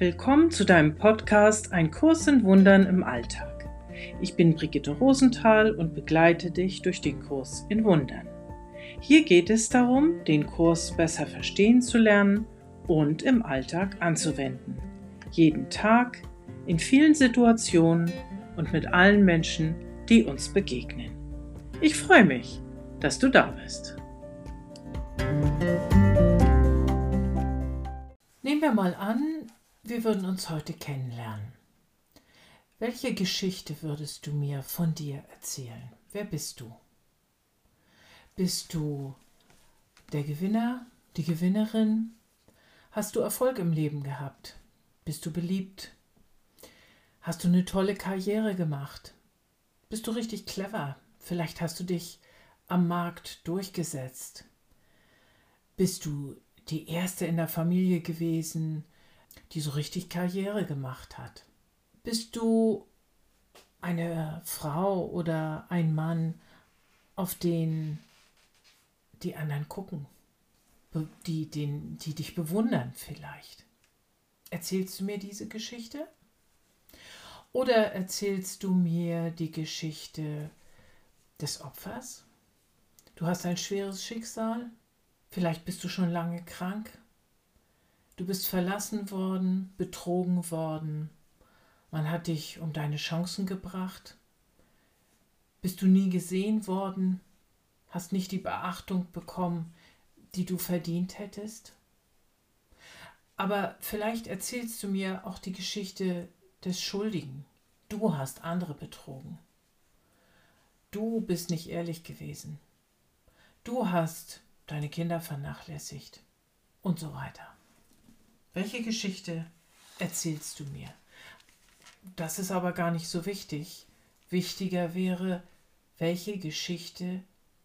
Willkommen zu deinem Podcast Ein Kurs in Wundern im Alltag. Ich bin Brigitte Rosenthal und begleite dich durch den Kurs in Wundern. Hier geht es darum, den Kurs besser verstehen zu lernen und im Alltag anzuwenden. Jeden Tag, in vielen Situationen und mit allen Menschen, die uns begegnen. Ich freue mich, dass du da bist. Nehmen wir mal an, wir würden uns heute kennenlernen. Welche Geschichte würdest du mir von dir erzählen? Wer bist du? Bist du der Gewinner, die Gewinnerin? Hast du Erfolg im Leben gehabt? Bist du beliebt? Hast du eine tolle Karriere gemacht? Bist du richtig clever? Vielleicht hast du dich am Markt durchgesetzt. Bist du die erste in der Familie gewesen, die so richtig Karriere gemacht hat? Bist du eine Frau oder ein Mann, auf den die anderen gucken, die, den, die dich bewundern vielleicht? Erzählst du mir diese Geschichte? Oder erzählst du mir die Geschichte des Opfers? Du hast ein schweres Schicksal, vielleicht bist du schon lange krank, du bist verlassen worden, betrogen worden, man hat dich um deine Chancen gebracht, bist du nie gesehen worden, hast nicht die Beachtung bekommen, die du verdient hättest? Aber vielleicht erzählst du mir auch die Geschichte des Schuldigen. Du hast andere betrogen. Du bist nicht ehrlich gewesen. Du hast deine Kinder vernachlässigt und so weiter. Welche Geschichte erzählst du mir? Das ist aber gar nicht so wichtig. Wichtiger wäre, welche Geschichte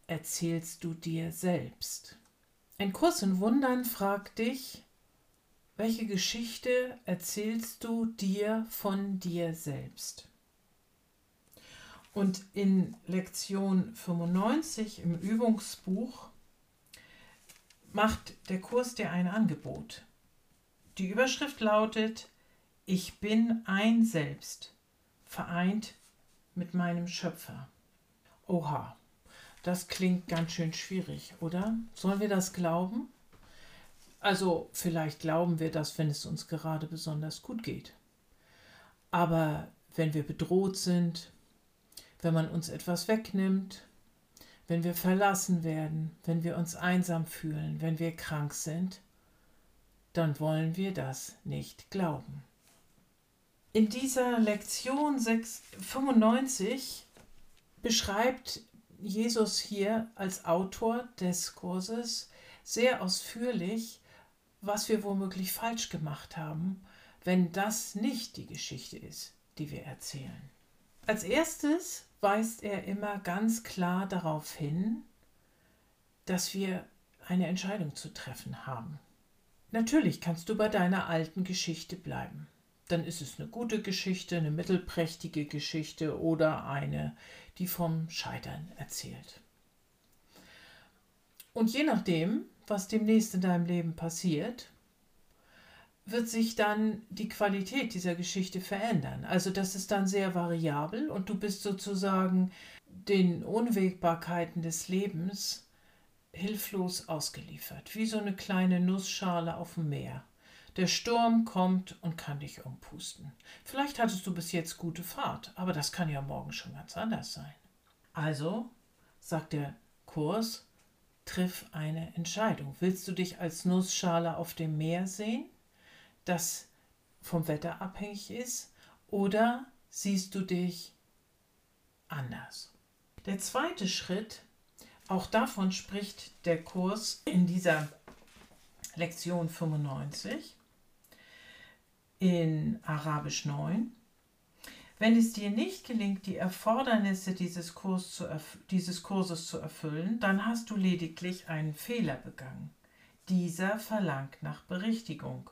erzählst du dir selbst? Ein Kurs in Wundern fragt dich, welche Geschichte erzählst du dir von dir selbst? Und in Lektion 95 im Übungsbuch macht der Kurs dir ein Angebot. Die Überschrift lautet, ich bin ein Selbst, vereint mit meinem Schöpfer. Oha, das klingt ganz schön schwierig, oder? Sollen wir das glauben? Also vielleicht glauben wir das, wenn es uns gerade besonders gut geht. Aber wenn wir bedroht sind, wenn man uns etwas wegnimmt, wenn wir verlassen werden, wenn wir uns einsam fühlen, wenn wir krank sind, dann wollen wir das nicht glauben. In dieser Lektion 6, 95 beschreibt Jesus hier als Autor des Kurses sehr ausführlich, was wir womöglich falsch gemacht haben, wenn das nicht die Geschichte ist, die wir erzählen. Als erstes weist er immer ganz klar darauf hin, dass wir eine Entscheidung zu treffen haben. Natürlich kannst du bei deiner alten Geschichte bleiben. Dann ist es eine gute Geschichte, eine mittelprächtige Geschichte oder eine, die vom Scheitern erzählt. Und je nachdem, was demnächst in deinem Leben passiert, wird sich dann die Qualität dieser Geschichte verändern. Also das ist dann sehr variabel und du bist sozusagen den Unwägbarkeiten des Lebens hilflos ausgeliefert, wie so eine kleine Nussschale auf dem Meer. Der Sturm kommt und kann dich umpusten. Vielleicht hattest du bis jetzt gute Fahrt, aber das kann ja morgen schon ganz anders sein. Also, sagt der Kurs, triff eine Entscheidung. Willst du dich als Nussschale auf dem Meer sehen, das vom Wetter abhängig ist, oder siehst du dich anders? Der zweite Schritt, auch davon spricht der Kurs in dieser Lektion 95 in Arabisch 9. Wenn es dir nicht gelingt, die Erfordernisse dieses, Kurs zu dieses Kurses zu erfüllen, dann hast du lediglich einen Fehler begangen. Dieser verlangt nach Berichtigung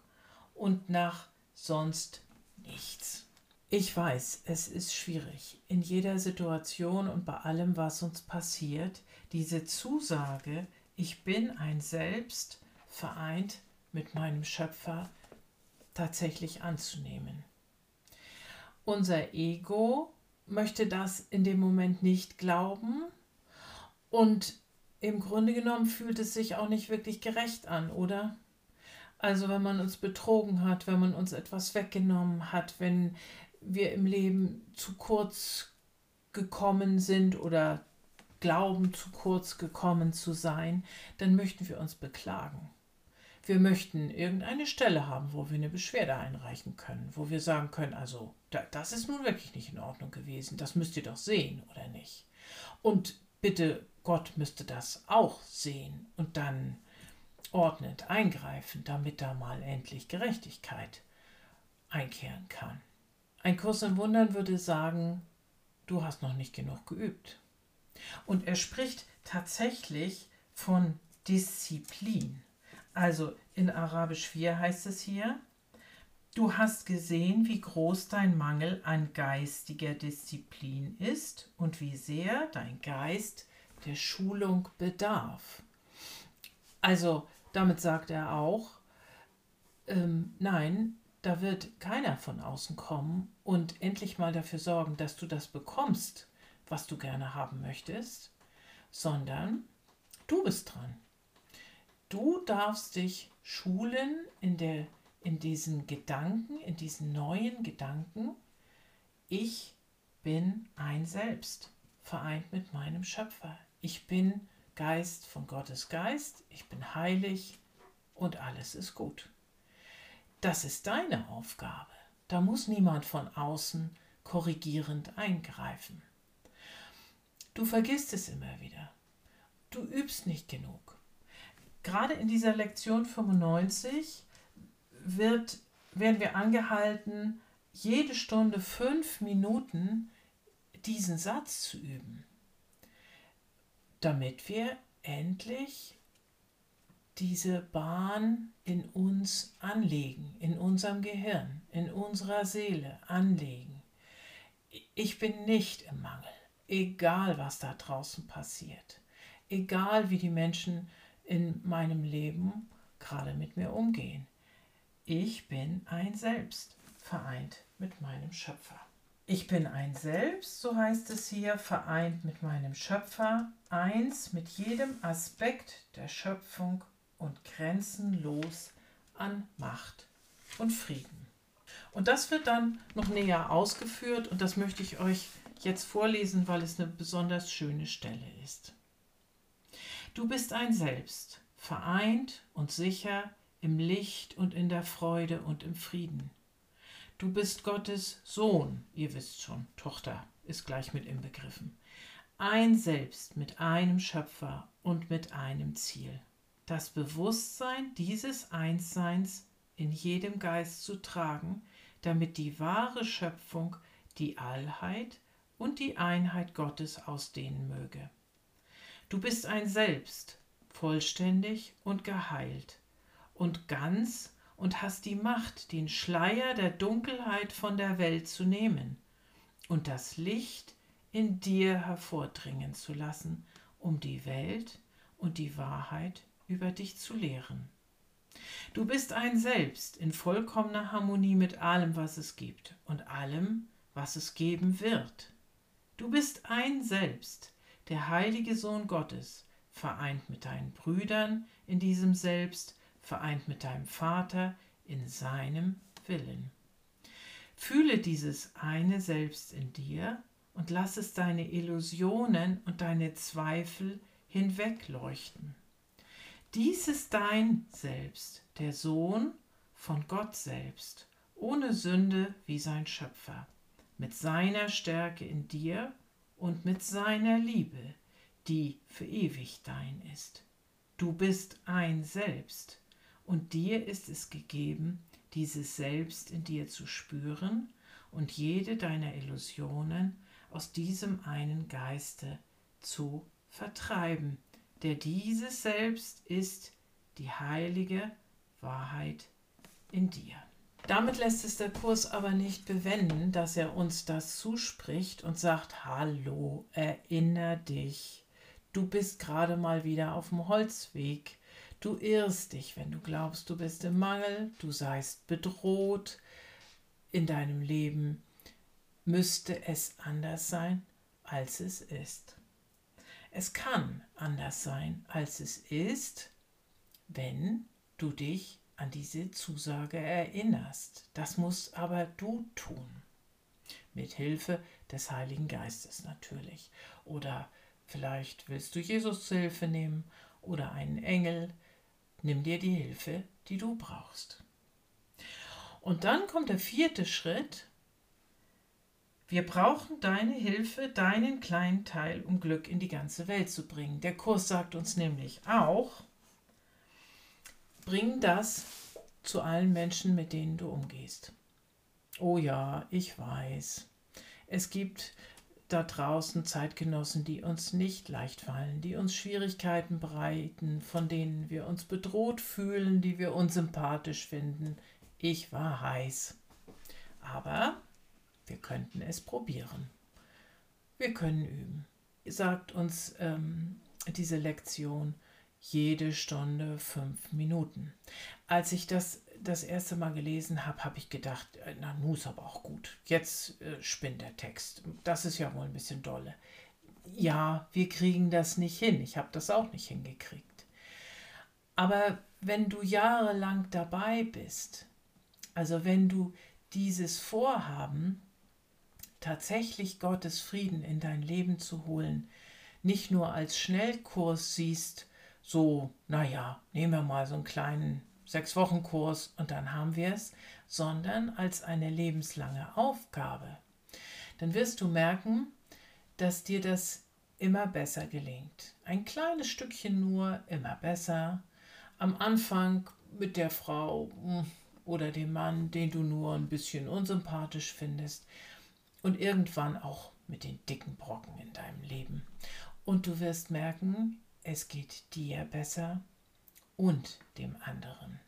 und nach sonst nichts. Ich weiß, es ist schwierig, in jeder Situation und bei allem, was uns passiert, diese Zusage, ich bin ein Selbst vereint mit meinem Schöpfer, tatsächlich anzunehmen. Unser Ego möchte das in dem Moment nicht glauben und im Grunde genommen fühlt es sich auch nicht wirklich gerecht an, oder? Also wenn man uns betrogen hat, wenn man uns etwas weggenommen hat, wenn wir im Leben zu kurz gekommen sind oder glauben, zu kurz gekommen zu sein, dann möchten wir uns beklagen. Wir möchten irgendeine Stelle haben, wo wir eine Beschwerde einreichen können, wo wir sagen können, also das ist nun wirklich nicht in Ordnung gewesen, das müsst ihr doch sehen, oder nicht? Und bitte, Gott müsste das auch sehen und dann ordnend eingreifen, damit da mal endlich Gerechtigkeit einkehren kann. Ein Kurs in Wundern würde sagen, du hast noch nicht genug geübt. Und er spricht tatsächlich von Disziplin. Also in Arabisch 4 heißt es hier, du hast gesehen, wie groß dein Mangel an geistiger Disziplin ist und wie sehr dein Geist der Schulung bedarf. Also damit sagt er auch, ähm, nein, da wird keiner von außen kommen und endlich mal dafür sorgen, dass du das bekommst, was du gerne haben möchtest, sondern du bist dran. Du darfst dich schulen in, der, in diesen Gedanken, in diesen neuen Gedanken. Ich bin ein Selbst, vereint mit meinem Schöpfer. Ich bin Geist von Gottes Geist, ich bin heilig und alles ist gut. Das ist deine Aufgabe. Da muss niemand von außen korrigierend eingreifen. Du vergisst es immer wieder. Du übst nicht genug gerade in dieser Lektion 95 wird, werden wir angehalten, jede Stunde fünf Minuten diesen Satz zu üben, damit wir endlich diese Bahn in uns anlegen, in unserem Gehirn, in unserer Seele anlegen. Ich bin nicht im Mangel, egal was da draußen passiert, egal wie die Menschen in meinem Leben gerade mit mir umgehen. Ich bin ein Selbst, vereint mit meinem Schöpfer. Ich bin ein Selbst, so heißt es hier, vereint mit meinem Schöpfer, eins mit jedem Aspekt der Schöpfung und grenzenlos an Macht und Frieden. Und das wird dann noch näher ausgeführt und das möchte ich euch jetzt vorlesen, weil es eine besonders schöne Stelle ist. Du bist ein Selbst, vereint und sicher im Licht und in der Freude und im Frieden. Du bist Gottes Sohn, ihr wisst schon, Tochter ist gleich mit inbegriffen. Ein Selbst mit einem Schöpfer und mit einem Ziel. Das Bewusstsein dieses Einsseins in jedem Geist zu tragen, damit die wahre Schöpfung die Allheit und die Einheit Gottes ausdehnen möge. Du bist ein Selbst, vollständig und geheilt und ganz und hast die Macht, den Schleier der Dunkelheit von der Welt zu nehmen und das Licht in dir hervordringen zu lassen, um die Welt und die Wahrheit über dich zu lehren. Du bist ein Selbst in vollkommener Harmonie mit allem, was es gibt und allem, was es geben wird. Du bist ein Selbst, der heilige Sohn Gottes, vereint mit deinen Brüdern in diesem Selbst, vereint mit deinem Vater in seinem Willen. Fühle dieses eine Selbst in dir und lass es deine Illusionen und deine Zweifel hinwegleuchten. Dies ist dein Selbst, der Sohn von Gott selbst, ohne Sünde wie sein Schöpfer, mit seiner Stärke in dir und mit seiner Liebe, die für ewig dein ist. Du bist ein Selbst, und dir ist es gegeben, dieses Selbst in dir zu spüren und jede deiner Illusionen aus diesem einen Geiste zu vertreiben, der dieses Selbst ist die heilige Wahrheit in dir. Damit lässt es der Kurs aber nicht bewenden, dass er uns das zuspricht und sagt, hallo, erinner dich, du bist gerade mal wieder auf dem Holzweg, Du irrst dich, wenn du glaubst, du bist im Mangel, du seist bedroht in deinem Leben. Müsste es anders sein, als es ist. Es kann anders sein, als es ist, wenn du dich an diese Zusage erinnerst. Das musst aber du tun. Mit Hilfe des Heiligen Geistes natürlich. Oder vielleicht willst du Jesus zu Hilfe nehmen oder einen Engel Nimm dir die Hilfe, die du brauchst. Und dann kommt der vierte Schritt. Wir brauchen deine Hilfe, deinen kleinen Teil, um Glück in die ganze Welt zu bringen. Der Kurs sagt uns nämlich auch, bring das zu allen Menschen, mit denen du umgehst. Oh ja, ich weiß. Es gibt da draußen Zeitgenossen, die uns nicht leicht fallen, die uns Schwierigkeiten bereiten, von denen wir uns bedroht fühlen, die wir unsympathisch finden. Ich war heiß. Aber wir könnten es probieren. Wir können üben. Sagt uns ähm, diese Lektion jede Stunde fünf Minuten. Als ich das das erste Mal gelesen habe, habe ich gedacht, äh, na, nu ist aber auch gut. Jetzt äh, spinnt der Text. Das ist ja wohl ein bisschen dolle. Ja, wir kriegen das nicht hin. Ich habe das auch nicht hingekriegt. Aber wenn du jahrelang dabei bist, also wenn du dieses Vorhaben, tatsächlich Gottes Frieden in dein Leben zu holen, nicht nur als Schnellkurs siehst, so, naja, nehmen wir mal so einen kleinen sechs Wochen Kurs und dann haben wir es, sondern als eine lebenslange Aufgabe, dann wirst du merken, dass dir das immer besser gelingt. Ein kleines Stückchen nur, immer besser. Am Anfang mit der Frau hm, oder dem Mann, den du nur ein bisschen unsympathisch findest. Und irgendwann auch mit den dicken Brocken in deinem Leben. Und du wirst merken, es geht dir besser und dem anderen,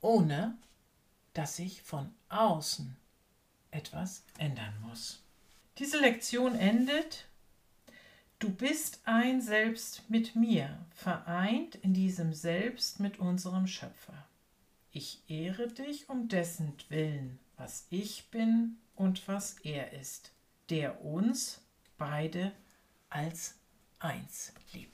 ohne dass sich von außen etwas ändern muss. Diese Lektion endet, du bist ein Selbst mit mir, vereint in diesem Selbst mit unserem Schöpfer. Ich ehre dich um dessen Willen, was ich bin und was er ist, der uns beide als eins liebt.